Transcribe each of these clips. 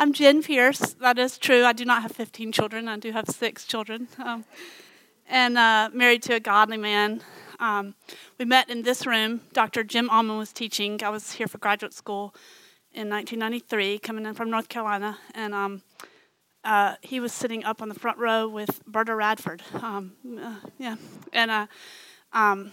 I'm Jen Pierce. That is true. I do not have 15 children. I do have six children. Um, and uh, married to a godly man. Um, we met in this room. Dr. Jim Allman was teaching. I was here for graduate school in 1993, coming in from North Carolina. And um, uh, he was sitting up on the front row with Berta Radford. Um, uh, yeah. And uh, um,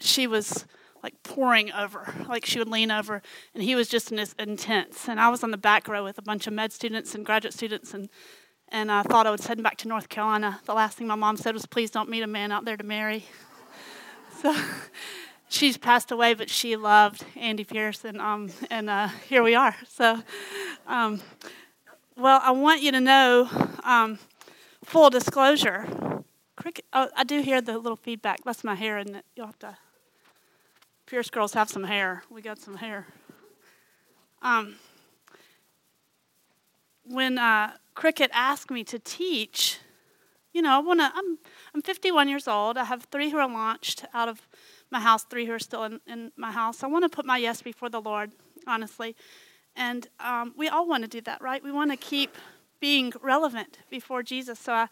she was like pouring over. Like she would lean over, and he was just in his intense. And I was on the back row with a bunch of med students and graduate students, and and I thought I was heading back to North Carolina. The last thing my mom said was, "Please don't meet a man out there to marry." So she's passed away, but she loved Andy Pierce, and um and uh, here we are. So, um, well, I want you to know, um, full disclosure. Cricket. Oh, I do hear the little feedback. That's my hair, and you'll have to Pierce girls have some hair. We got some hair. Um, when uh, Cricket asked me to teach, you know, I want to. I'm I'm 51 years old. I have three who are launched out of my house, three who are still in, in my house. I want to put my yes before the Lord, honestly, and um, we all want to do that, right? We want to keep being relevant before Jesus. So I,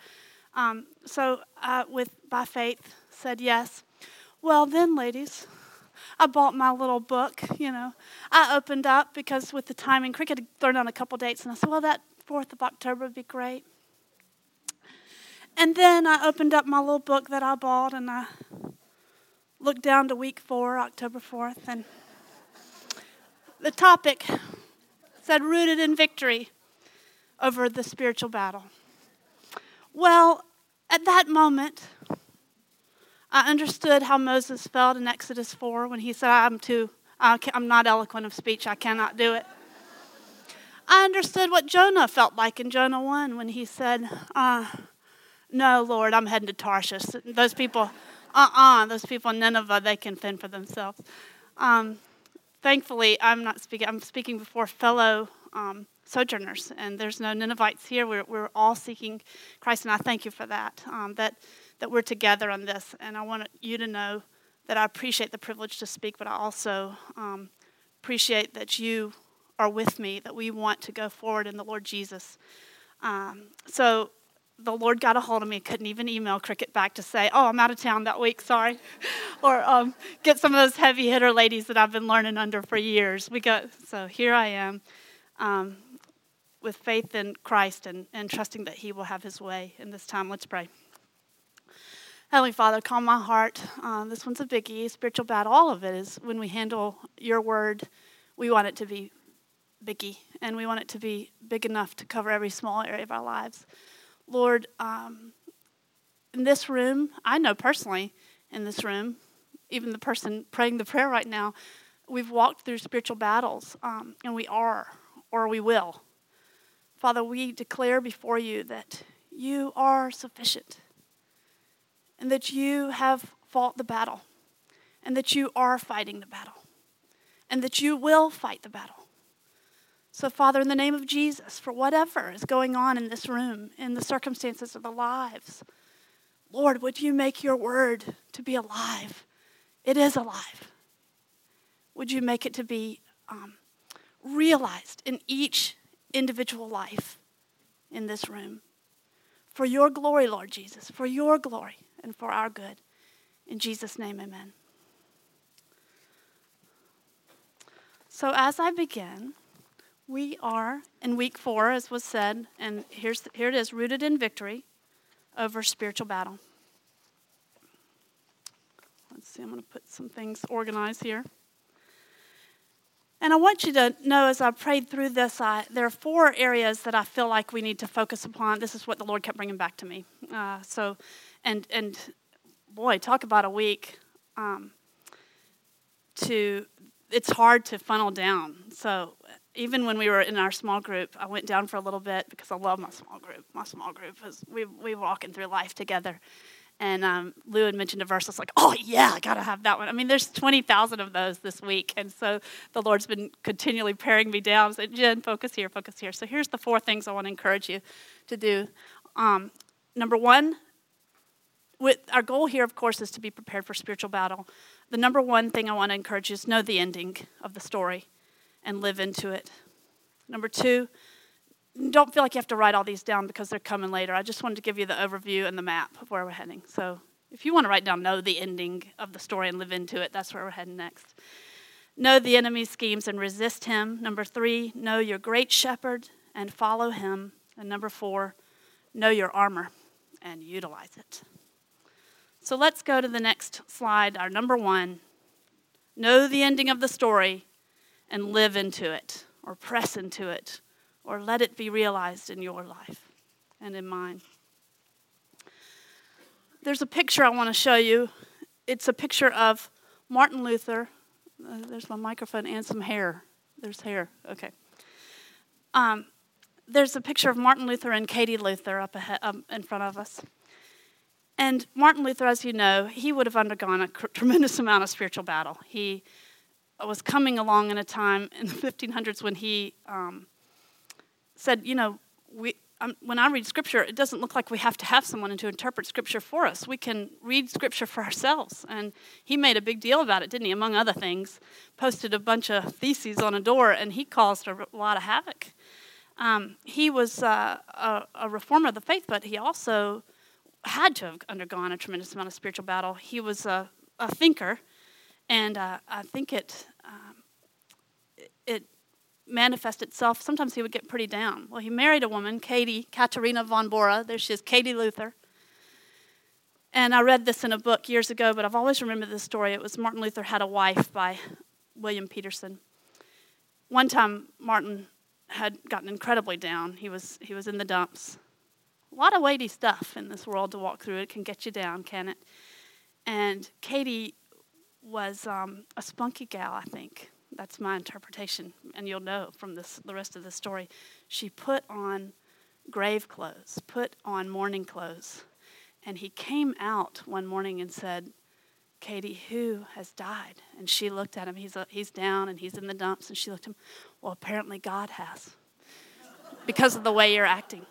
um, so uh, with by faith, said yes. Well, then, ladies, I bought my little book, you know. I opened up because with the timing, Cricket had thrown on a couple dates, and I said, well, that 4th of October would be great. And then I opened up my little book that I bought, and I looked down to week four, October 4th, and the topic said, Rooted in Victory over the Spiritual Battle. Well, at that moment, I understood how Moses felt in Exodus 4 when he said, I'm too, I'm not eloquent of speech, I cannot do it. I understood what Jonah felt like in Jonah 1 when he said, uh, No, Lord, I'm heading to Tarshish. Those people, uh uh-uh, uh those people in Nineveh, they can fend for themselves. Um, thankfully, I'm not speaking, I'm speaking before fellow um, sojourners, and there's no Ninevites here. We're, we're all seeking Christ, and I thank you for that. Um, that that we're together on this. And I want you to know that I appreciate the privilege to speak, but I also um, appreciate that you are with me, that we want to go forward in the Lord Jesus. Um, so the Lord got a hold of me. Couldn't even email Cricket back to say, "Oh, I'm out of town that week. Sorry," or um, get some of those heavy hitter ladies that I've been learning under for years. We got so here I am, um, with faith in Christ and, and trusting that He will have His way in this time. Let's pray. Heavenly Father, calm my heart. Uh, this one's a biggie, spiritual battle. All of it is when we handle your word, we want it to be biggie, and we want it to be big enough to cover every small area of our lives. Lord, um, in this room, I know personally in this room, even the person praying the prayer right now, we've walked through spiritual battles, um, and we are, or we will. Father, we declare before you that you are sufficient and that you have fought the battle, and that you are fighting the battle, and that you will fight the battle. So, Father, in the name of Jesus, for whatever is going on in this room, in the circumstances of the lives, Lord, would you make your word to be alive? It is alive. Would you make it to be um, realized in each individual life in this room? For your glory, Lord Jesus, for your glory and for our good. In Jesus' name, amen. So, as I begin, we are in week four, as was said, and here's here it is rooted in victory over spiritual battle. Let's see, I'm going to put some things organized here. And I want you to know as I prayed through this, I, there are four areas that I feel like we need to focus upon. This is what the Lord kept bringing back to me. Uh, so, and and boy, talk about a week. Um, to it's hard to funnel down. So even when we were in our small group, I went down for a little bit because I love my small group. My small group is we we walking through life together. And um, Lou had mentioned a verse. I was like, oh, yeah, I got to have that one. I mean, there's 20,000 of those this week. And so the Lord's been continually paring me down. Saying, Jen, focus here, focus here. So here's the four things I want to encourage you to do. Um, number one, with our goal here, of course, is to be prepared for spiritual battle. The number one thing I want to encourage you is know the ending of the story and live into it. Number two, don't feel like you have to write all these down because they're coming later. I just wanted to give you the overview and the map of where we're heading. So if you want to write down, know the ending of the story and live into it, that's where we're heading next. Know the enemy's schemes and resist him. Number three, know your great shepherd and follow him. And number four, know your armor and utilize it. So let's go to the next slide, our number one. Know the ending of the story and live into it, or press into it, or let it be realized in your life and in mine. There's a picture I want to show you. It's a picture of Martin Luther. Uh, there's my microphone and some hair. There's hair. Okay. Um, there's a picture of Martin Luther and Katie Luther up ahead, um, in front of us. And Martin Luther, as you know, he would have undergone a tremendous amount of spiritual battle. He was coming along in a time in the 1500s when he um, said, you know, we, um, when I read scripture, it doesn't look like we have to have someone to interpret scripture for us. We can read scripture for ourselves. And he made a big deal about it, didn't he? Among other things, posted a bunch of theses on a door, and he caused a lot of havoc. Um, he was uh, a, a reformer of the faith, but he also had to have undergone a tremendous amount of spiritual battle. He was a, a thinker, and uh, I think it, um, it manifested itself. Sometimes he would get pretty down. Well, he married a woman, Katie, Katerina von Bora. There she is, Katie Luther. And I read this in a book years ago, but I've always remembered this story. It was Martin Luther Had a Wife by William Petersen. One time, Martin had gotten incredibly down. He was, he was in the dumps a lot of weighty stuff in this world to walk through. It can get you down, can it? And Katie was um, a spunky gal, I think. That's my interpretation, and you'll know from this, the rest of the story. She put on grave clothes, put on mourning clothes, and he came out one morning and said, Katie, who has died? And she looked at him. He's, uh, he's down and he's in the dumps. And she looked at him. Well, apparently God has because of the way you're acting.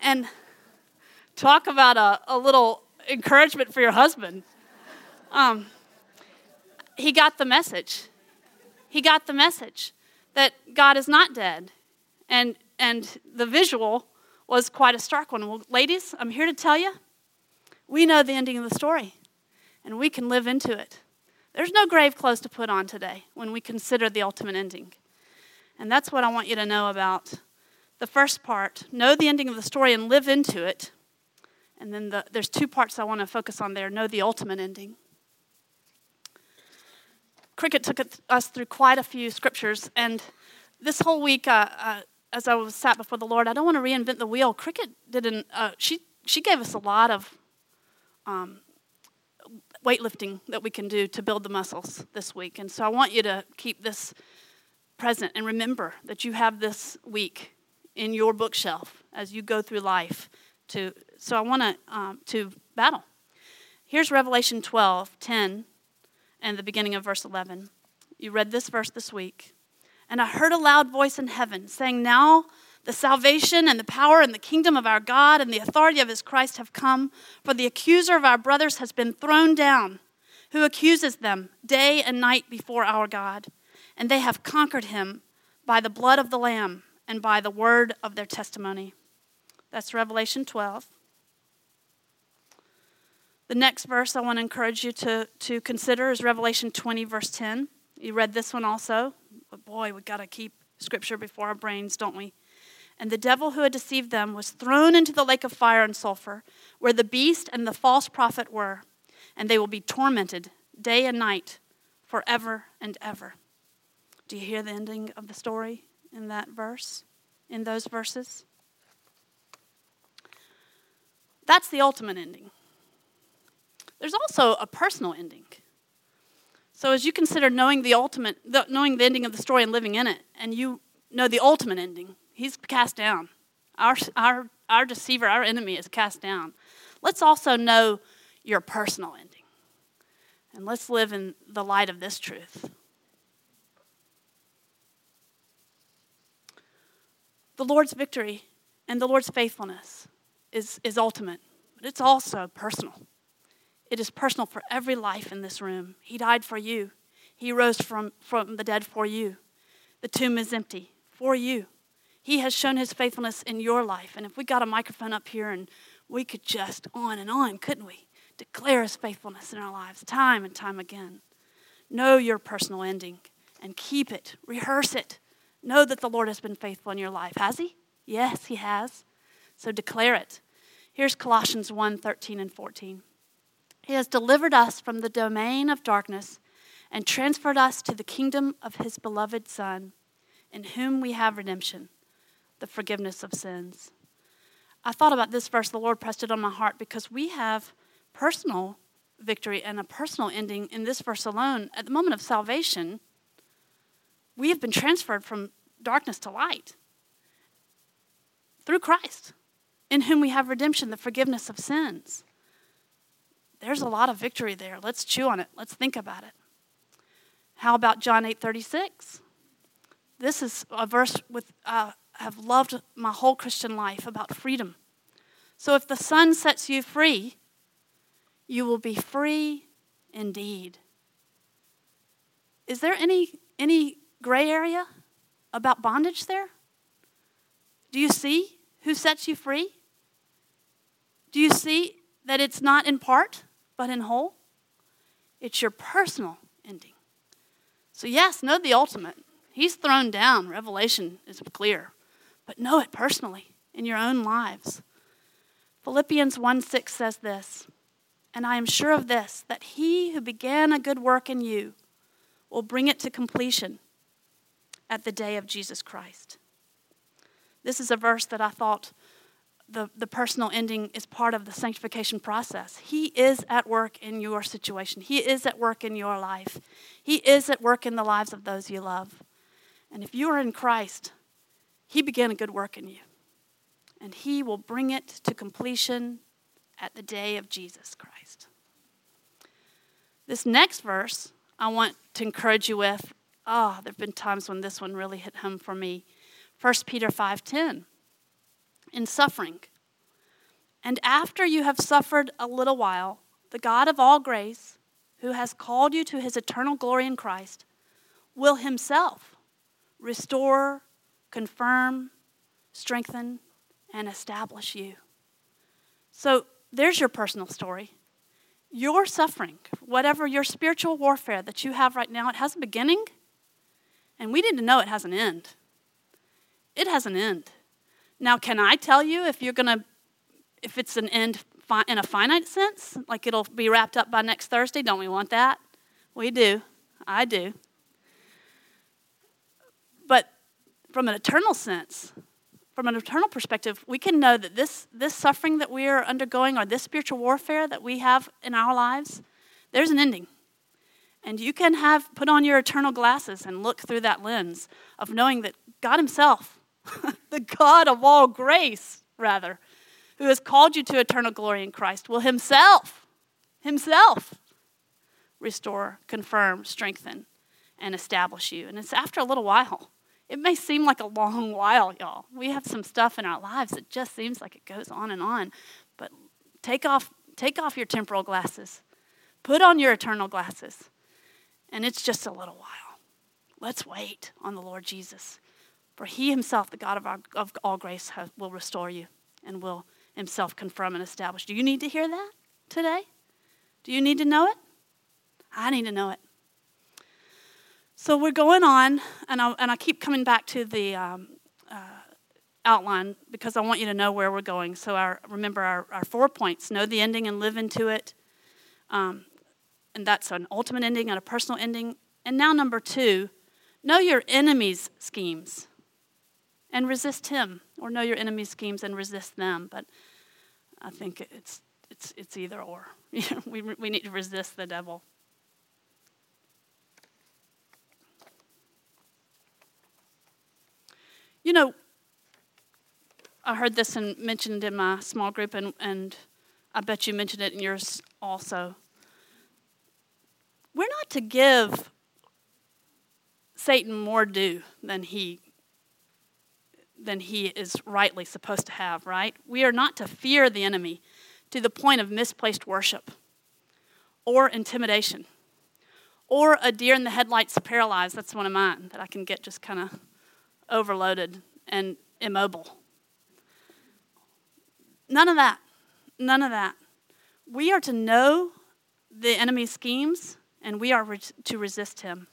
And talk about a, a little encouragement for your husband. Um, he got the message. He got the message that God is not dead. And, and the visual was quite a stark one. Well, ladies, I'm here to tell you we know the ending of the story, and we can live into it. There's no grave clothes to put on today when we consider the ultimate ending. And that's what I want you to know about the first part, know the ending of the story and live into it. And then the, there's two parts I want to focus on there know the ultimate ending. Cricket took us through quite a few scriptures, and this whole week, uh, uh, as I was sat before the Lord, I don't want to reinvent the wheel. Cricket didn't. Uh, she she gave us a lot of um, weightlifting that we can do to build the muscles this week, and so I want you to keep this present and remember that you have this week in your bookshelf as you go through life. To so I want to um, to battle. Here's Revelation 12, 10, and the beginning of verse 11. You read this verse this week. And I heard a loud voice in heaven saying, Now the salvation and the power and the kingdom of our God and the authority of his Christ have come, for the accuser of our brothers has been thrown down, who accuses them day and night before our God. And they have conquered him by the blood of the Lamb and by the word of their testimony. That's Revelation 12. The next verse I want to encourage you to, to consider is Revelation 20, verse 10. You read this one also. But boy, we got to keep scripture before our brains, don't we? And the devil who had deceived them was thrown into the lake of fire and sulfur, where the beast and the false prophet were, and they will be tormented day and night forever and ever. Do you hear the ending of the story? In that verse, in those verses. That's the ultimate ending. There's also a personal ending. So as you consider knowing the ultimate, the, knowing the ending of the story and living in it, and you know the ultimate ending, he's cast down. Our, our, our deceiver, our enemy is cast down. Let's also know your personal ending. And let's live in the light of this truth. The Lord's victory and the Lord's faithfulness is, is ultimate, but it's also personal. It is personal for every life in this room. He died for you, He rose from, from the dead for you. The tomb is empty for you. He has shown his faithfulness in your life. And if we got a microphone up here and we could just on and on, couldn't we? Declare his faithfulness in our lives time and time again. Know your personal ending and keep it, rehearse it. Know that the Lord has been faithful in your life. Has he? Yes, he has. So declare it. Here's Colossians 1 13 and 14. He has delivered us from the domain of darkness and transferred us to the kingdom of his beloved Son, in whom we have redemption the forgiveness of sins. I thought about this verse, the Lord pressed it on my heart because we have personal victory and a personal ending in this verse alone. At the moment of salvation, we have been transferred from darkness to light through Christ, in whom we have redemption, the forgiveness of sins. There's a lot of victory there. Let's chew on it. Let's think about it. How about John 8 36? This is a verse with uh, have loved my whole Christian life about freedom. So if the Son sets you free, you will be free indeed. Is there any, any gray area about bondage there? Do you see who sets you free? Do you see that it's not in part, but in whole? It's your personal ending. So, yes, know the ultimate. He's thrown down. Revelation is clear but know it personally in your own lives. Philippians 1 6 says this, and I am sure of this, that he who began a good work in you will bring it to completion at the day of Jesus Christ. This is a verse that I thought the, the personal ending is part of the sanctification process. He is at work in your situation, He is at work in your life, He is at work in the lives of those you love. And if you are in Christ, he began a good work in you, and He will bring it to completion at the day of Jesus Christ. This next verse, I want to encourage you with. Ah, oh, there have been times when this one really hit home for me. 1 Peter 5:10. In suffering, and after you have suffered a little while, the God of all grace, who has called you to his eternal glory in Christ, will himself restore, confirm, strengthen, and establish you. So there's your personal story. Your suffering, whatever your spiritual warfare that you have right now, it has a beginning, and we need to know it has an end. It has an end. Now, can I tell you if you're going to, if it's an end in a finite sense, like it'll be wrapped up by next Thursday? Don't we want that? We do. I do. But from an eternal sense, from an eternal perspective, we can know that this, this suffering that we are undergoing or this spiritual warfare that we have in our lives, there's an ending. And you can have put on your eternal glasses and look through that lens of knowing that God Himself, the God of all grace, rather, who has called you to eternal glory in Christ, will Himself, Himself, restore, confirm, strengthen, and establish you. And it's after a little while. It may seem like a long while, y'all. We have some stuff in our lives that just seems like it goes on and on. But take off, take off your temporal glasses, put on your eternal glasses, and it's just a little while. Let's wait on the Lord Jesus. For he himself, the God of, our, of all grace, has, will restore you and will himself confirm and establish. Do you need to hear that today? Do you need to know it? I need to know it. So we're going on, and I, and I keep coming back to the um, uh, outline because I want you to know where we're going. So our, remember our, our four points know the ending and live into it. Um, and that's an ultimate ending and a personal ending. And now, number two, know your enemy's schemes and resist him, or know your enemy's schemes and resist them. But I think it's, it's, it's either or. we, we need to resist the devil. You know, I heard this and mentioned in my small group, and, and I bet you mentioned it in yours also. We're not to give Satan more due than he than he is rightly supposed to have, right? We are not to fear the enemy to the point of misplaced worship or intimidation or a deer in the headlights paralyzed. That's one of mine that I can get just kind of overloaded and immobile. None of that. None of that. We are to know the enemy's schemes and we are re- to resist him.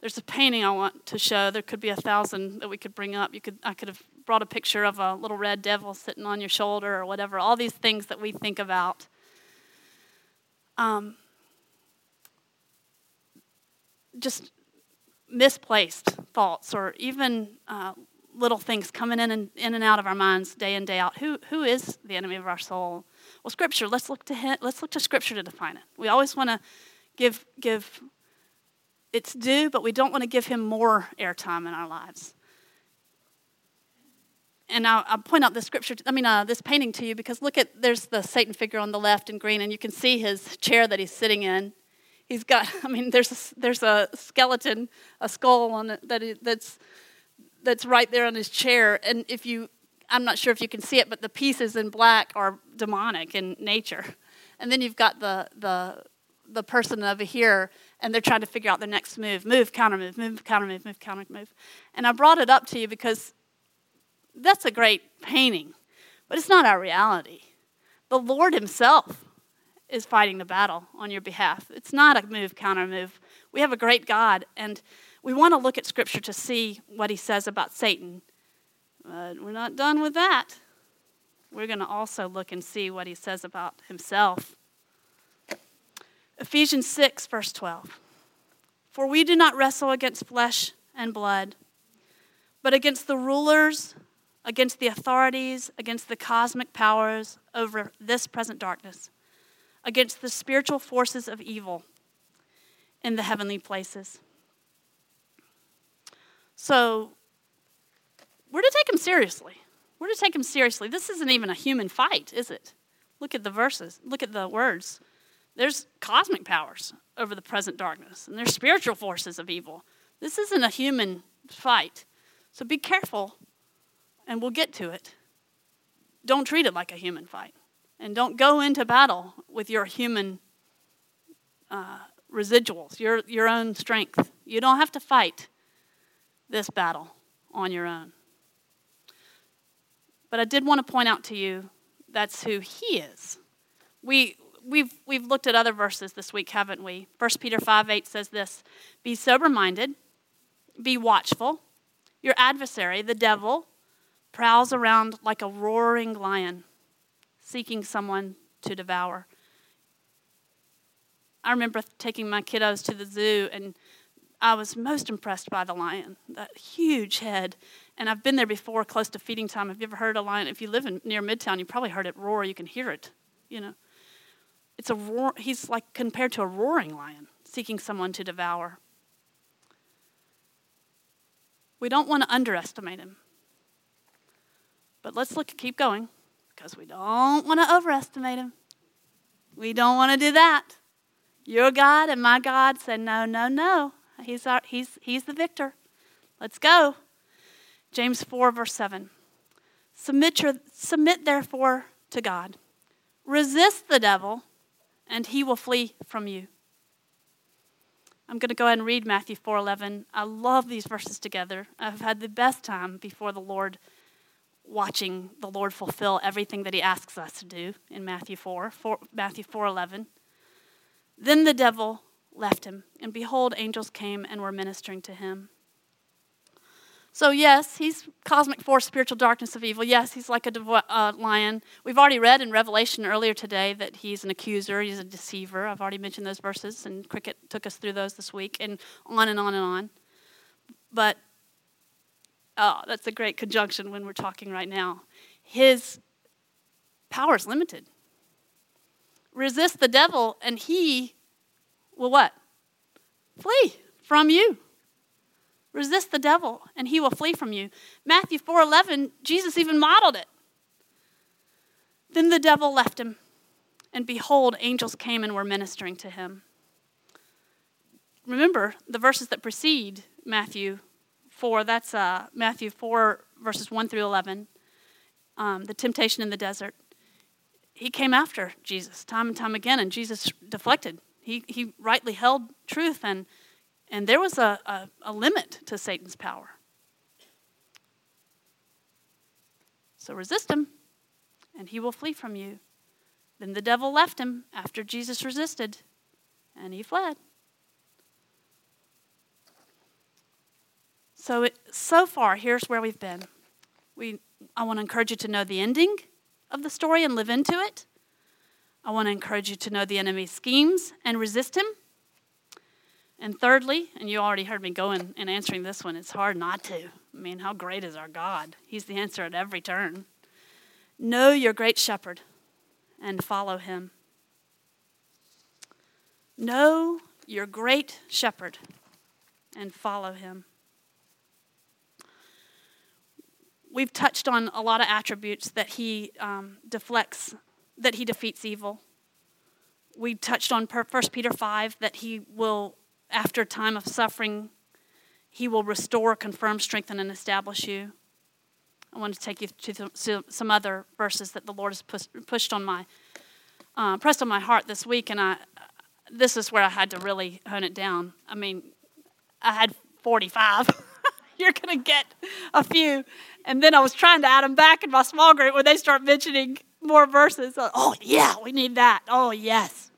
There's a painting I want to show. There could be a thousand that we could bring up. You could, I could have brought a picture of a little red devil sitting on your shoulder or whatever. All these things that we think about. Um, just misplaced thoughts or even uh, little things coming in and in and out of our minds day in day out. Who who is the enemy of our soul? Well, Scripture. Let's look to him, let's look to Scripture to define it. We always want to give give its due, but we don't want to give him more airtime in our lives. And I'll, I'll point out this scripture, I mean, uh, this painting to you because look at there's the Satan figure on the left in green, and you can see his chair that he's sitting in. He's got i mean there's a, there's a skeleton a skull on it that is, that's that's right there on his chair. And if you i'm not sure if you can see it but the pieces in black are demonic in nature. And then you've got the the the person over here and they're trying to figure out their next move move counter move move counter move move counter move and i brought it up to you because that's a great painting but it's not our reality the lord himself is fighting the battle on your behalf. It's not a move, counter move. We have a great God, and we want to look at Scripture to see what he says about Satan. But we're not done with that. We're going to also look and see what he says about himself. Ephesians 6, verse 12. For we do not wrestle against flesh and blood, but against the rulers, against the authorities, against the cosmic powers over this present darkness against the spiritual forces of evil in the heavenly places. So, we're to take him seriously. We're to take him seriously. This isn't even a human fight, is it? Look at the verses, look at the words. There's cosmic powers over the present darkness, and there's spiritual forces of evil. This isn't a human fight. So be careful, and we'll get to it. Don't treat it like a human fight. And don't go into battle with your human uh, residuals, your, your own strength. You don't have to fight this battle on your own. But I did want to point out to you that's who he is. We, we've, we've looked at other verses this week, haven't we? 1 Peter 5 8 says this Be sober minded, be watchful. Your adversary, the devil, prowls around like a roaring lion seeking someone to devour. I remember taking my kiddos to the zoo, and I was most impressed by the lion, that huge head. And I've been there before, close to feeding time. Have you ever heard a lion? If you live in, near Midtown, you probably heard it roar. You can hear it, you know. It's a roar. He's like compared to a roaring lion, seeking someone to devour. We don't want to underestimate him. But let's look, keep going because we don't want to overestimate him. We don't want to do that. Your God and my God said, No, no, no. He's, our, he's, he's the victor. Let's go. James 4, verse 7. Submit, your, submit therefore to God. Resist the devil, and he will flee from you. I'm going to go ahead and read Matthew 4:11. I love these verses together. I've had the best time before the Lord watching the Lord fulfill everything that he asks us to do in Matthew 4, 4 Matthew 4:11. Then the devil left him, and behold angels came and were ministering to him. So yes, he's cosmic force, spiritual darkness of evil. Yes, he's like a devo- uh, lion. We've already read in Revelation earlier today that he's an accuser, he's a deceiver. I've already mentioned those verses, and Cricket took us through those this week, and on and on and on. But Oh, that's a great conjunction when we're talking right now. His power is limited. Resist the devil, and he will what? Flee from you. Resist the devil, and he will flee from you. Matthew 4:11, Jesus even modeled it. Then the devil left him, and behold, angels came and were ministering to him. Remember the verses that precede Matthew 4, that's uh, Matthew 4, verses 1 through 11, um, the temptation in the desert. He came after Jesus time and time again, and Jesus deflected. He, he rightly held truth, and, and there was a, a, a limit to Satan's power. So resist him, and he will flee from you. Then the devil left him after Jesus resisted, and he fled. So, it, so far, here's where we've been. We, I want to encourage you to know the ending of the story and live into it. I want to encourage you to know the enemy's schemes and resist him. And thirdly, and you already heard me going and answering this one, it's hard not to. I mean, how great is our God? He's the answer at every turn. Know your great shepherd and follow him. Know your great shepherd and follow him. we've touched on a lot of attributes that he um, deflects, that he defeats evil. We touched on 1 Peter 5 that he will, after a time of suffering, he will restore, confirm, strengthen, and establish you. I want to take you to some other verses that the Lord has pushed on my, uh, pressed on my heart this week, and I, this is where I had to really hone it down. I mean, I had 45. You're going to get a few. And then I was trying to add them back in my small group when they start mentioning more verses. Oh, yeah, we need that. Oh, yes.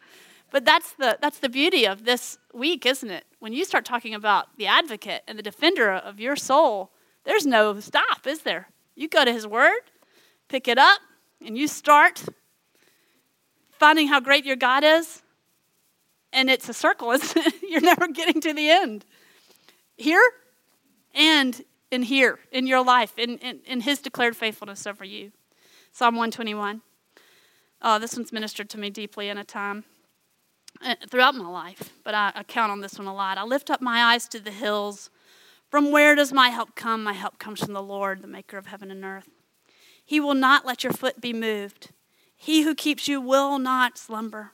But that's the, that's the beauty of this week, isn't it? When you start talking about the advocate and the defender of your soul, there's no stop, is there? You go to his word, pick it up, and you start finding how great your God is. And it's a circle, isn't it? You're never getting to the end. Here and in here, in your life, in, in, in His declared faithfulness over you. Psalm 121. Oh, this one's ministered to me deeply in a time Uh, throughout my life, but I, I count on this one a lot. I lift up my eyes to the hills. From where does my help come? My help comes from the Lord, the maker of heaven and earth. He will not let your foot be moved. He who keeps you will not slumber.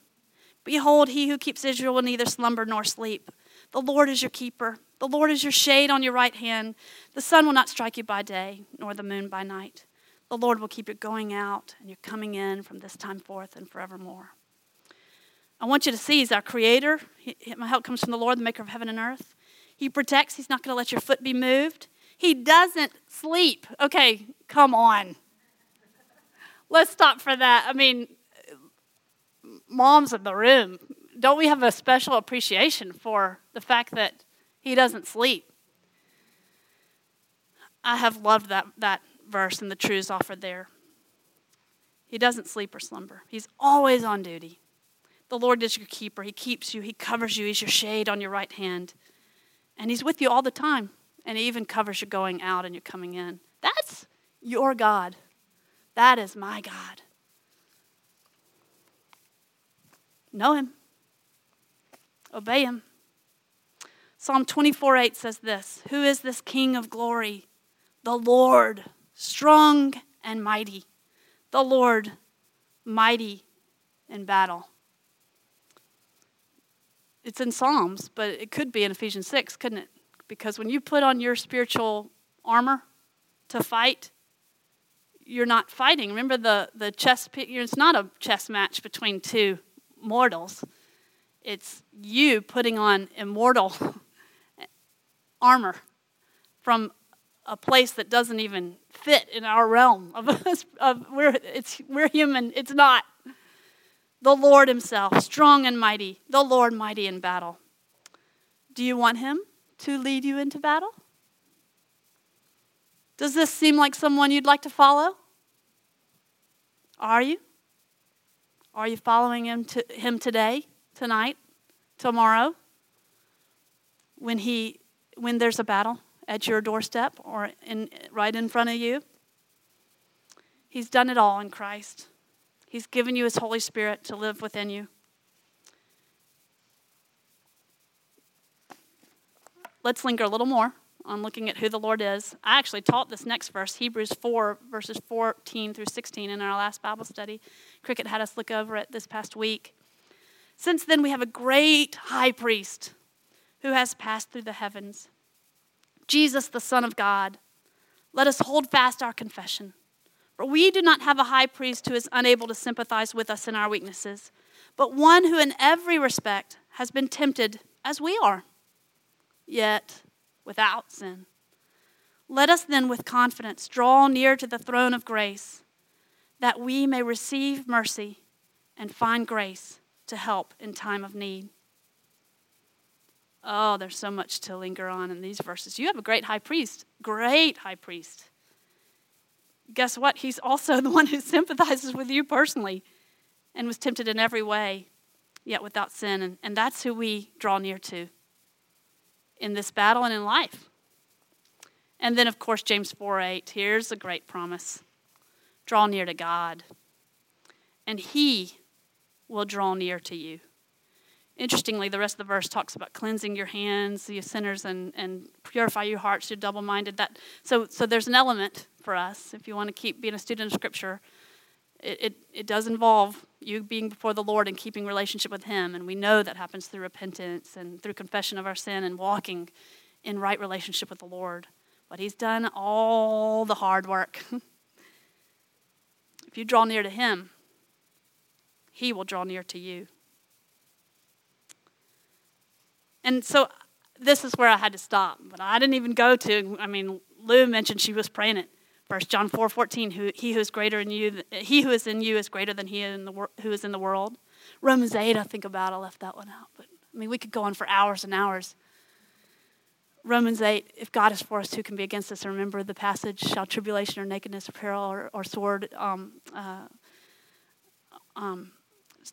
Behold, he who keeps Israel will neither slumber nor sleep. The Lord is your keeper. The Lord is your shade on your right hand. The sun will not strike you by day, nor the moon by night. The Lord will keep you going out and you're coming in from this time forth and forevermore. I want you to see He's our Creator. He, my help comes from the Lord, the Maker of heaven and earth. He protects. He's not going to let your foot be moved. He doesn't sleep. Okay, come on. Let's stop for that. I mean, moms in the room, don't we have a special appreciation for the fact that he doesn't sleep? I have loved that, that verse and the truths offered there. He doesn't sleep or slumber, he's always on duty. The Lord is your keeper. He keeps you, He covers you, He's your shade on your right hand. And He's with you all the time. And He even covers you going out and you're coming in. That's your God. That is my God. Know Him. Obey him. Psalm 24 8 says this Who is this King of glory? The Lord, strong and mighty. The Lord, mighty in battle. It's in Psalms, but it could be in Ephesians 6, couldn't it? Because when you put on your spiritual armor to fight, you're not fighting. Remember the, the chess, it's not a chess match between two mortals it's you putting on immortal armor from a place that doesn't even fit in our realm of, of we're, it's, we're human it's not the lord himself strong and mighty the lord mighty in battle. Do you want him to lead you into battle? Does this seem like someone you'd like to follow? Are you? Are you following him, to, him today tonight, tomorrow, when he when there's a battle at your doorstep or in, right in front of you. He's done it all in Christ. He's given you his Holy Spirit to live within you. Let's linger a little more on looking at who the Lord is. I actually taught this next verse, Hebrews 4, verses 14 through 16, in our last Bible study. Cricket had us look over it this past week. Since then, we have a great high priest who has passed through the heavens, Jesus, the Son of God. Let us hold fast our confession. For we do not have a high priest who is unable to sympathize with us in our weaknesses, but one who in every respect has been tempted as we are, yet without sin. Let us then with confidence draw near to the throne of grace, that we may receive mercy and find grace to help in time of need. Oh, there's so much to linger on in these verses. You have a great high priest, great high priest. Guess what? He's also the one who sympathizes with you personally and was tempted in every way, yet without sin. And, and that's who we draw near to in this battle and in life. And then, of course, James 4 8. Here's a great promise draw near to God, and He will draw near to you. Interestingly, the rest of the verse talks about cleansing your hands, you sinners, and, and purify your hearts, you're double minded. That so so there's an element for us if you want to keep being a student of Scripture. It, it, it does involve you being before the Lord and keeping relationship with Him, and we know that happens through repentance and through confession of our sin and walking in right relationship with the Lord. But He's done all the hard work. if you draw near to Him, He will draw near to you. And so this is where I had to stop. But I didn't even go to, I mean, Lou mentioned she was praying it. First John 4 14, who, he who is greater in you, he who is in you is greater than he in the, who is in the world. Romans 8, I think about, I left that one out. But I mean, we could go on for hours and hours. Romans 8, if God is for us, who can be against us? Remember the passage, shall tribulation or nakedness, peril or, or sword, um, uh, um,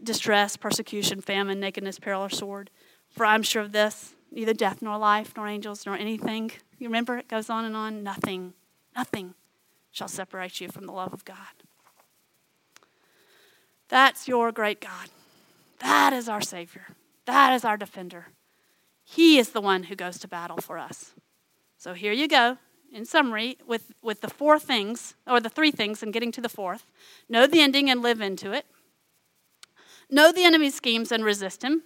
distress, persecution, famine, nakedness, peril, or sword. For I'm sure of this, neither death nor life, nor angels, nor anything. You remember it goes on and on. Nothing, nothing shall separate you from the love of God. That's your great God. That is our Savior. That is our defender. He is the one who goes to battle for us. So here you go, in summary, with, with the four things, or the three things, and getting to the fourth. Know the ending and live into it. Know the enemy's schemes and resist him.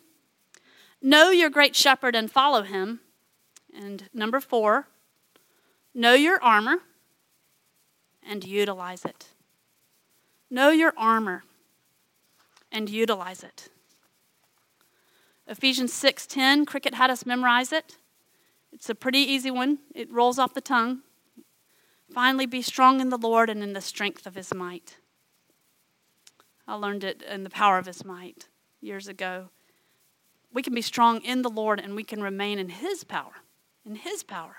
Know your great shepherd and follow him. And number four, know your armor and utilize it. Know your armor and utilize it. Ephesians 6:10, Cricket had us memorize it. It's a pretty easy one. It rolls off the tongue. Finally, be strong in the Lord and in the strength of his might. I learned it in the power of his might years ago. We can be strong in the Lord and we can remain in his power. In his power.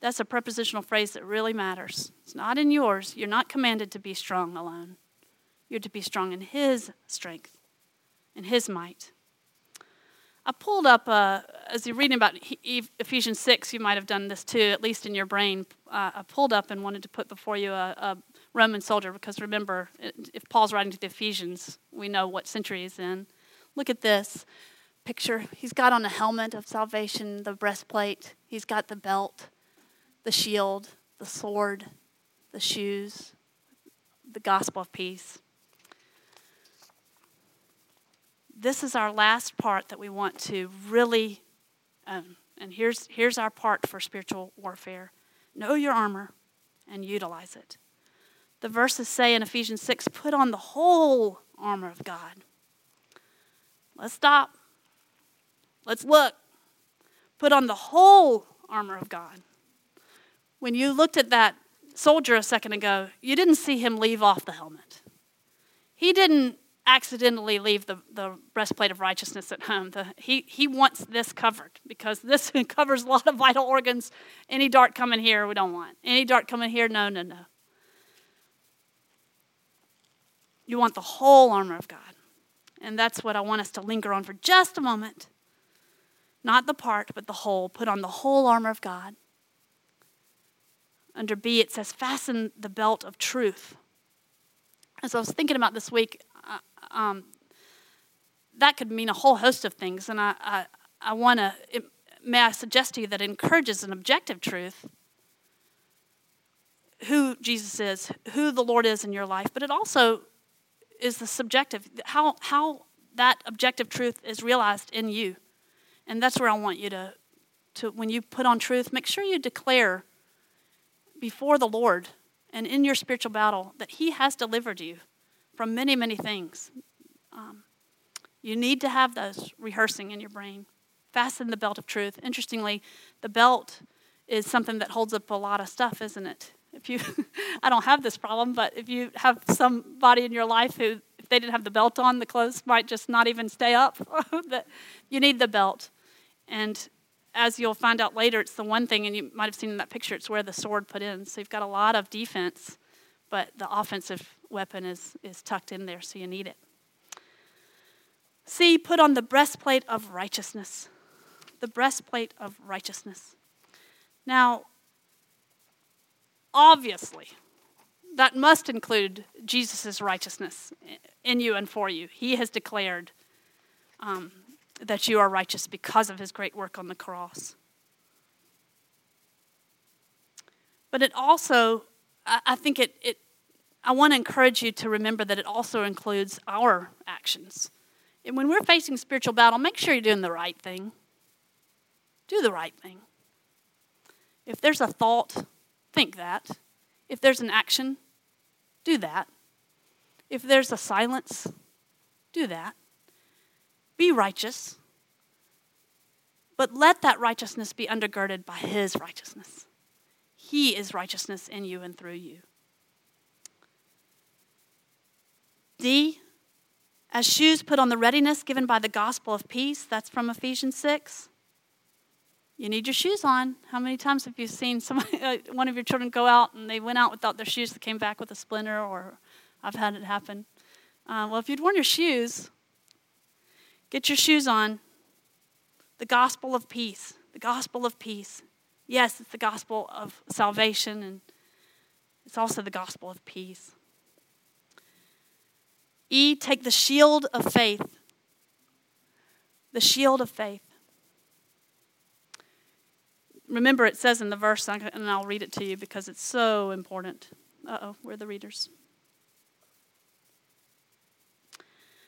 That's a prepositional phrase that really matters. It's not in yours. You're not commanded to be strong alone. You're to be strong in his strength, in his might. I pulled up, uh, as you're reading about Ephesians 6, you might have done this too, at least in your brain. Uh, I pulled up and wanted to put before you a, a, Roman soldier because remember, if Paul's writing to the Ephesians, we know what century he's in. Look at this picture. He's got on a helmet of salvation, the breastplate, he's got the belt, the shield, the sword, the shoes, the gospel of peace. this is our last part that we want to really, um, and here's, here's our part for spiritual warfare know your armor and utilize it. The verses say in Ephesians 6 put on the whole armor of God. Let's stop. Let's look. Put on the whole armor of God. When you looked at that soldier a second ago, you didn't see him leave off the helmet. He didn't accidentally leave the, the breastplate of righteousness at home. The, he, he wants this covered because this covers a lot of vital organs. Any dart coming here, we don't want. Any dart coming here, no, no, no. You want the whole armor of God. And that's what I want us to linger on for just a moment. Not the part, but the whole. Put on the whole armor of God. Under B, it says, fasten the belt of truth. As I was thinking about this week, um, that could mean a whole host of things. And I, I, I want to, may I suggest to you that it encourages an objective truth who Jesus is, who the Lord is in your life, but it also is the subjective, how, how that objective truth is realized in you. And that's where I want you to, to, when you put on truth, make sure you declare before the Lord and in your spiritual battle that He has delivered you from many, many things. Um, you need to have those rehearsing in your brain. Fasten the belt of truth. Interestingly, the belt is something that holds up a lot of stuff, isn't it? If you, I don't have this problem, but if you have somebody in your life who, if they didn't have the belt on, the clothes might just not even stay up. you need the belt, and as you'll find out later, it's the one thing, and you might have seen in that picture, it's where the sword put in. So you've got a lot of defense, but the offensive weapon is, is tucked in there, so you need it. See, put on the breastplate of righteousness. The breastplate of righteousness. Now, obviously, that must include Jesus' righteousness in you and for you. He has declared um, that you are righteous because of his great work on the cross. But it also, I think it, it I want to encourage you to remember that it also includes our actions. And when we're facing spiritual battle, make sure you're doing the right thing. Do the right thing. If there's a thought, think that. If there's an action, do that. If there's a silence, do that. Be righteous, but let that righteousness be undergirded by His righteousness. He is righteousness in you and through you. D, as shoes put on the readiness given by the gospel of peace. That's from Ephesians 6. You need your shoes on. How many times have you seen somebody, uh, one of your children go out and they went out without their shoes, they came back with a splinter, or I've had it happen. Uh, well, if you'd worn your shoes, Get your shoes on. The gospel of peace. The gospel of peace. Yes, it's the gospel of salvation, and it's also the gospel of peace. E, take the shield of faith. The shield of faith. Remember, it says in the verse, and I'll read it to you because it's so important. Uh oh, we're the readers.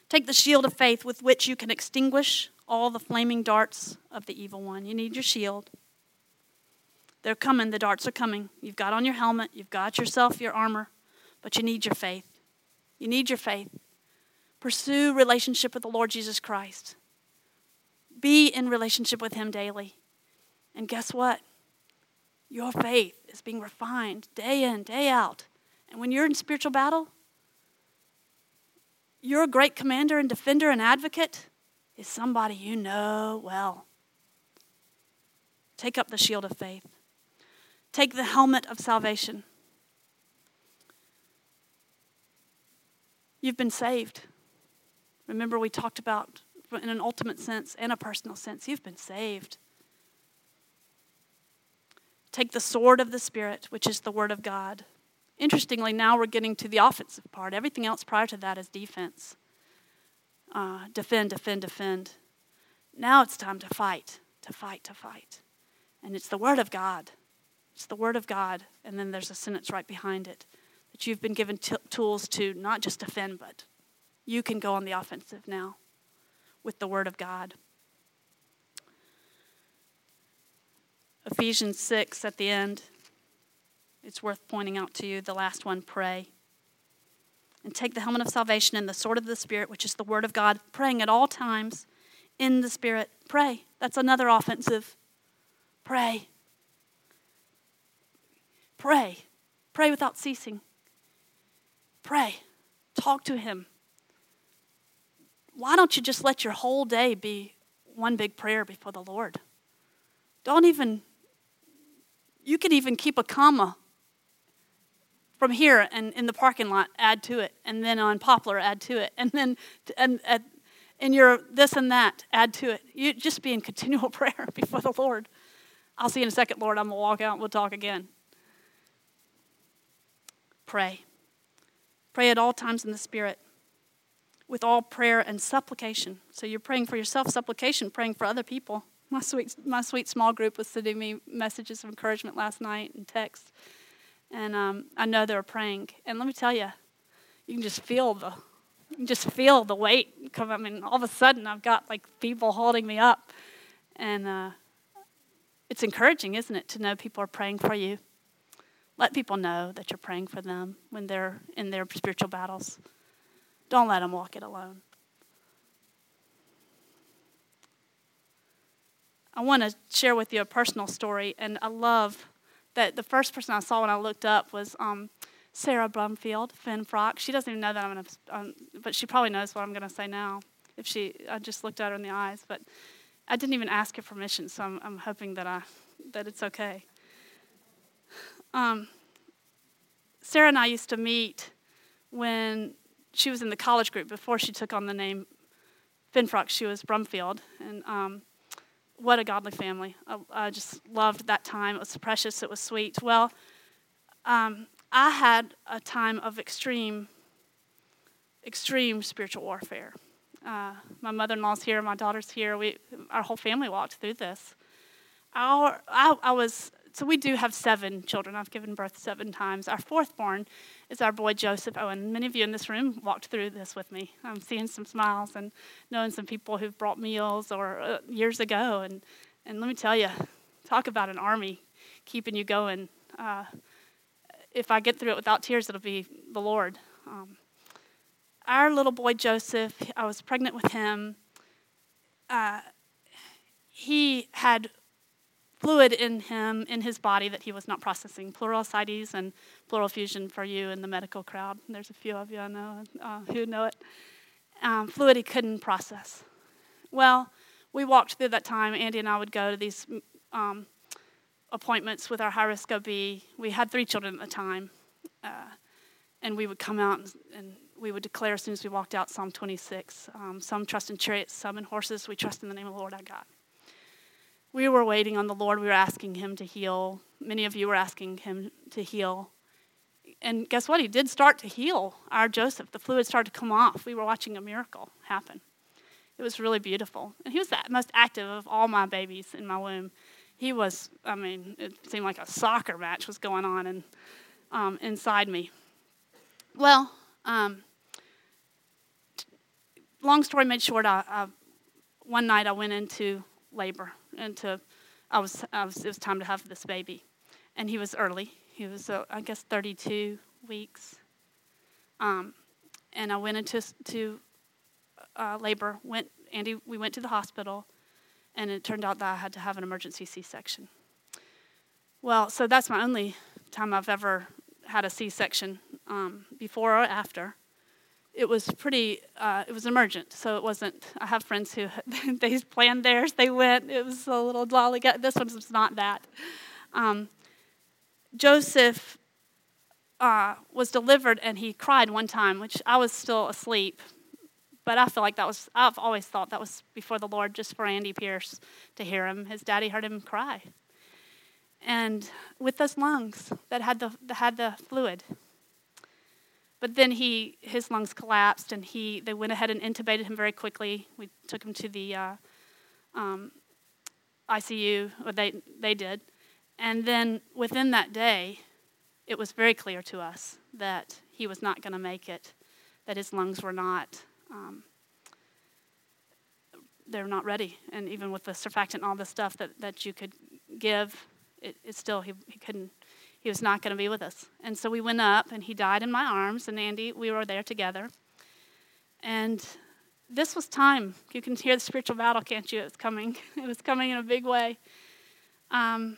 Take the shield of faith with which you can extinguish all the flaming darts of the evil one. You need your shield. They're coming, the darts are coming. You've got on your helmet, you've got yourself your armor, but you need your faith. You need your faith. Pursue relationship with the Lord Jesus Christ. Be in relationship with him daily. And guess what? Your faith is being refined day in, day out. And when you're in spiritual battle, your great commander and defender and advocate is somebody you know well. Take up the shield of faith, take the helmet of salvation. You've been saved. Remember, we talked about in an ultimate sense and a personal sense. You've been saved. Take the sword of the Spirit, which is the Word of God. Interestingly, now we're getting to the offensive part. Everything else prior to that is defense. Uh, defend, defend, defend. Now it's time to fight, to fight, to fight. And it's the Word of God. It's the Word of God. And then there's a sentence right behind it that you've been given t- tools to not just defend, but you can go on the offensive now with the Word of God. Ephesians 6 at the end it's worth pointing out to you. The last one, pray. And take the helmet of salvation and the sword of the Spirit, which is the Word of God, praying at all times in the Spirit. Pray. That's another offensive. Pray. Pray. Pray without ceasing. Pray. Talk to Him. Why don't you just let your whole day be one big prayer before the Lord? Don't even, you can even keep a comma from here and in the parking lot, add to it, and then on Poplar, add to it, and then and, and in your this and that, add to it. You just be in continual prayer before the Lord. I'll see you in a second, Lord. I'm gonna walk out and we'll talk again. Pray. Pray at all times in the Spirit with all prayer and supplication. So you're praying for yourself, supplication, praying for other people. My sweet, my sweet small group was sending me messages of encouragement last night and texts and um, I know they were praying. And let me tell you, you can just feel the, just feel the weight come. I mean, all of a sudden, I've got like people holding me up, and uh, it's encouraging, isn't it, to know people are praying for you. Let people know that you're praying for them when they're in their spiritual battles. Don't let them walk it alone. I want to share with you a personal story, and I love that the first person I saw when I looked up was um, Sarah Brumfield, Finfrock. She doesn't even know that I'm going to, um, but she probably knows what I'm going to say now. If she, I just looked at her in the eyes, but I didn't even ask her permission, so I'm, I'm hoping that I, that it's okay. Um, Sarah and I used to meet when she was in the college group before she took on the name Finfrock. She was Brumfield, and um, what a godly family. I, I, just loved that time. It was precious. It was sweet. Well, um, I had a time of extreme, extreme spiritual warfare. Uh, my mother-in-law's here. My daughter's here. We, our whole family walked through this. Our, I, I was so we do have seven children. I've given birth seven times. Our fourth born is our boy Joseph Owen. Many of you in this room walked through this with me. I'm seeing some smiles and knowing some people who've brought meals or uh, years ago. And, and let me tell you, talk about an army keeping you going. Uh, if I get through it without tears, it'll be the Lord. Um, our little boy Joseph, I was pregnant with him. Uh, he had fluid in him, in his body, that he was not processing. Pleural ascites and pleural effusion for you in the medical crowd. There's a few of you I know uh, who know it. Um, fluid he couldn't process. Well, we walked through that time. Andy and I would go to these um, appointments with our high risk OB. We had three children at the time. Uh, and we would come out and, and, we would declare as soon as we walked out Psalm 26. Um, some trust in chariots, some in horses. We trust in the name of the Lord our God we were waiting on the Lord. We were asking Him to heal. Many of you were asking Him to heal. And guess what? He did start to heal our Joseph. The fluid started to come off. We were watching a miracle happen. It was really beautiful. And he was the most active of all my babies in my womb. He was, I mean, it seemed like a soccer match was going on and, um, inside me. Well, um, long story made short, I, I, one night I went into labor and to I was, I was it was time to have this baby, and he was early. He was uh, I guess 32 weeks. Um, and I went into to uh, labor. Went Andy. We went to the hospital, and it turned out that I had to have an emergency C-section. Well, so that's my only time I've ever had a C-section, um, before or after it was pretty uh, it was emergent so it wasn't i have friends who they planned theirs they went it was a little lollygag this one was not that. Um, joseph uh, was delivered and he cried one time which i was still asleep but i feel like that was i've always thought that was before the lord just for andy pierce to hear him. His daddy heard him cry. And with those lungs that had the that had the fluid but then he, his lungs collapsed, and he, they went ahead and intubated him very quickly. We took him to the uh, um, ICU, or they, they did. And then within that day, it was very clear to us that he was not going to make it, that his lungs were not, um, they're not ready. And even with the surfactant and all the stuff that, that you could give, it, it still, he, he couldn't he was not going to be with us. And so we went up, and he died in my arms, and Andy, we were there together. And this was time. You can hear the spiritual battle, can't you? It was coming. It was coming in a big way. Um,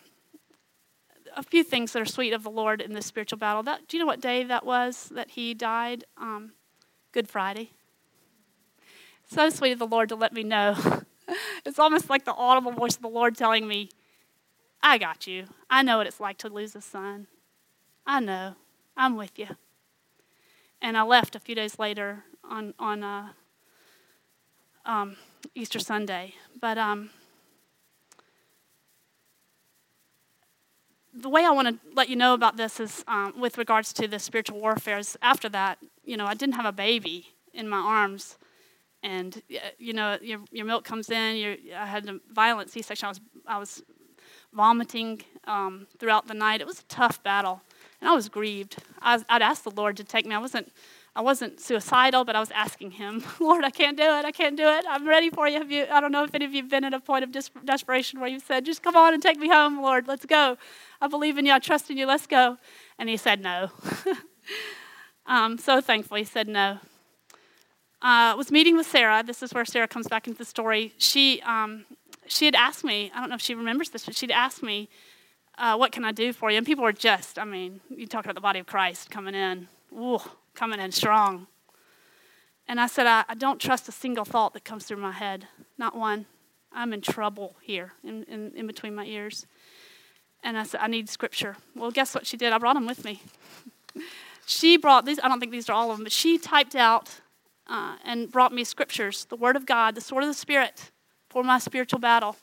a few things that are sweet of the Lord in this spiritual battle. That, do you know what day that was that he died? Um, Good Friday. So sweet of the Lord to let me know. it's almost like the audible voice of the Lord telling me, I got you. I know what it's like to lose a son. I know. I'm with you. And I left a few days later on on uh, um, Easter Sunday. But um, the way I want to let you know about this is um, with regards to the spiritual warfare. Is after that, you know, I didn't have a baby in my arms, and you know, your your milk comes in. I had a violent C-section. I was I was vomiting um, throughout the night. It was a tough battle, and I was grieved. I would asked the Lord to take me. I wasn't, I wasn't suicidal, but I was asking Him, Lord, I can't do it. I can't do it. I'm ready for you. Have you? I don't know if any of you've been at a point of dis- desperation where you said, just come on and take me home, Lord. Let's go. I believe in you. I trust in you. Let's go. And He said no. um, so thankful He said no. Uh, was meeting with Sarah. This is where Sarah comes back into the story. She um, she had asked me, I don't know if she remembers this, but she'd asked me, uh, What can I do for you? And people were just, I mean, you talk about the body of Christ coming in, ooh, coming in strong. And I said, I, I don't trust a single thought that comes through my head, not one. I'm in trouble here in, in, in between my ears. And I said, I need scripture. Well, guess what she did? I brought them with me. she brought these, I don't think these are all of them, but she typed out uh, and brought me scriptures, the Word of God, the sword of the Spirit for my spiritual battle.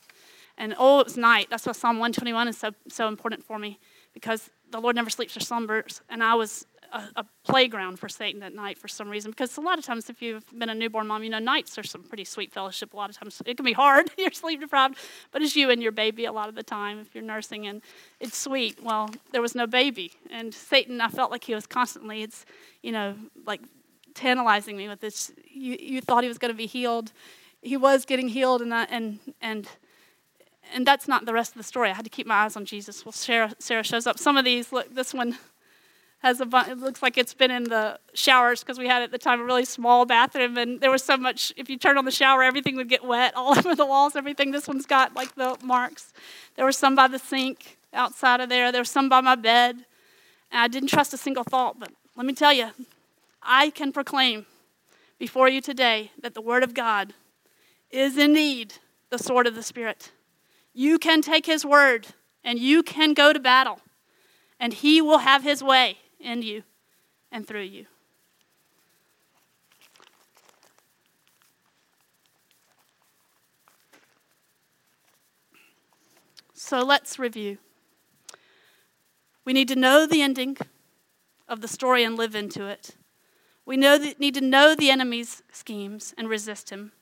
And oh, it was night. That's why Psalm 121 is so, so important for me because the Lord never sleeps or slumbers. And I was a, a, playground for Satan at night for some reason. Because a lot of times, if you've been a newborn mom, you know nights are some pretty sweet fellowship. A lot of times it can be hard. you're sleep deprived, but it's you and your baby a lot of the time if you're nursing, and it's sweet. Well, there was no baby, and Satan. I felt like he was constantly. It's you know like tantalizing me with this. You you thought he was going to be healed. He was getting healed, and and and and that's not the rest of the story. I had to keep my eyes on Jesus. Well, Sarah, Sarah shows up. Some of these, look, this one has a it looks like it's been in the showers because we had at the time a really small bathroom and there was so much if you turn on the shower everything would get wet all over the walls everything this one's got like the marks there was some by the sink outside of there there was some by my bed and i didn't trust a single thought but let me tell you i can proclaim before you today that the word of god is indeed the sword of the spirit you can take his word and you can go to battle and he will have his way in you and through you. So let's review. We need to know the ending of the story and live into it. We know that, need to know the enemy's schemes and resist him.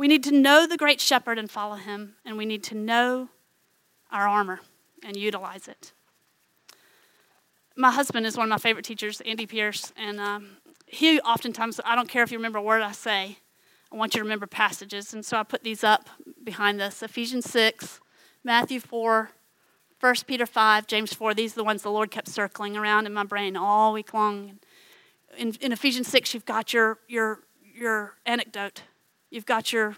We need to know the great shepherd and follow him, and we need to know our armor and utilize it my husband is one of my favorite teachers, Andy Pierce, and um, he oftentimes, I don't care if you remember a word I say, I want you to remember passages. And so I put these up behind this Ephesians 6, Matthew 4, 1 Peter 5, James 4. These are the ones the Lord kept circling around in my brain all week long. In, in Ephesians 6, you've got your, your, your anecdote, you've got your,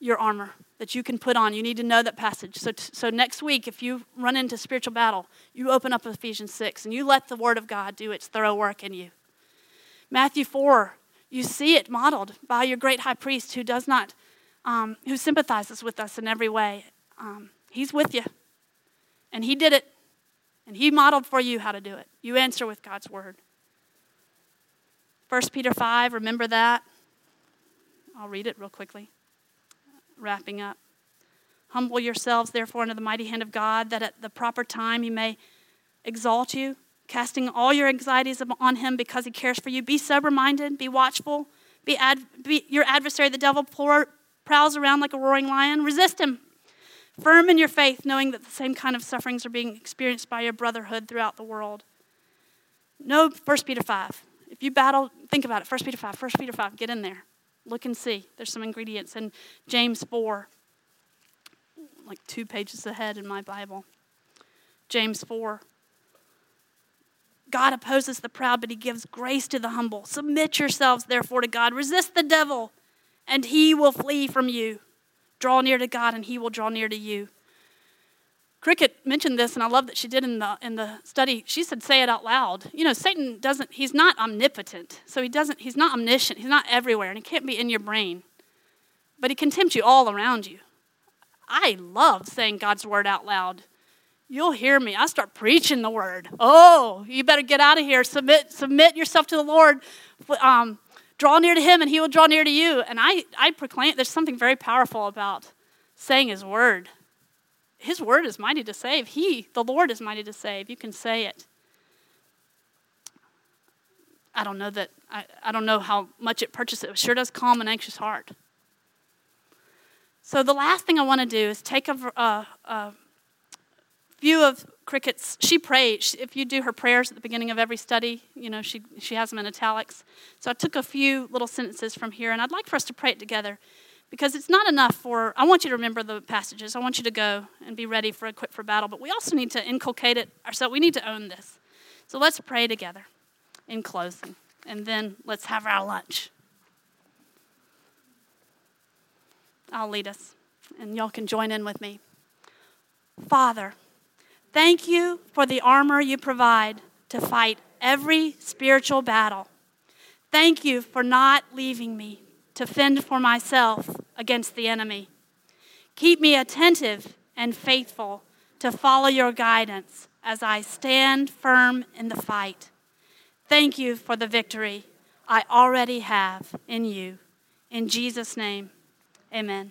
your armor that you can put on. You need to know that passage. So, t- so next week, if you run into spiritual battle, you open up Ephesians 6 and you let the Word of God do its thorough work in you. Matthew 4, you see it modeled by your great high priest who does not, um, who sympathizes with us in every way. Um, he's with you. And he did it. And he modeled for you how to do it. You answer with God's Word. 1 Peter 5, remember that. I'll read it real quickly wrapping up. Humble yourselves, therefore, under the mighty hand of God, that at the proper time he may exalt you, casting all your anxieties on him because he cares for you. Be sober minded, be watchful. Be, ad, be your adversary, the devil, pour, prowls around like a roaring lion. Resist him. Firm in your faith, knowing that the same kind of sufferings are being experienced by your brotherhood throughout the world. No, 1 Peter 5. If you battle, think about it. 1 Peter 5, 1 Peter 5, get in there. Look and see. There's some ingredients in James 4, like two pages ahead in my Bible. James 4. God opposes the proud, but he gives grace to the humble. Submit yourselves, therefore, to God. Resist the devil, and he will flee from you. Draw near to God, and he will draw near to you. Cricket mentioned this, and I love that she did in the in the study. She said, "Say it out loud." You know, Satan doesn't. He's not omnipotent, so he doesn't. He's not omniscient. He's not everywhere, and he can't be in your brain. But he can tempt you all around you. I love saying God's word out loud. You'll hear me. I start preaching the word. Oh, you better get out of here. Submit, submit yourself to the Lord. Um, draw near to Him, and He will draw near to you. And I, I proclaim. There's something very powerful about saying His word his word is mighty to save. He, the Lord, is mighty to save. You can say it. I don't know that, I, I don't know how much it purchases. It sure does calm an anxious heart. So the last thing I want to do is take a, a, a view of Cricket's. She prays. If you do her prayers at the beginning of every study, you know, she, she has them in italics. So I took a few little sentences from here, and I'd like for us to pray it together because it's not enough for i want you to remember the passages. I want you to go and be ready for equipped for battle but we also need to inculcate it ourselves. We need to own this. So let's pray together in closing and then let's have our lunch. I'll lead us and y'all can join in with me. Father, thank you for the armor you provide to fight every spiritual battle. Thank you for not leaving me to fend for myself against the enemy. Keep me attentive and faithful to follow your guidance as I stand firm in the fight. Thank you for the victory I already have in you. In Jesus' name, amen.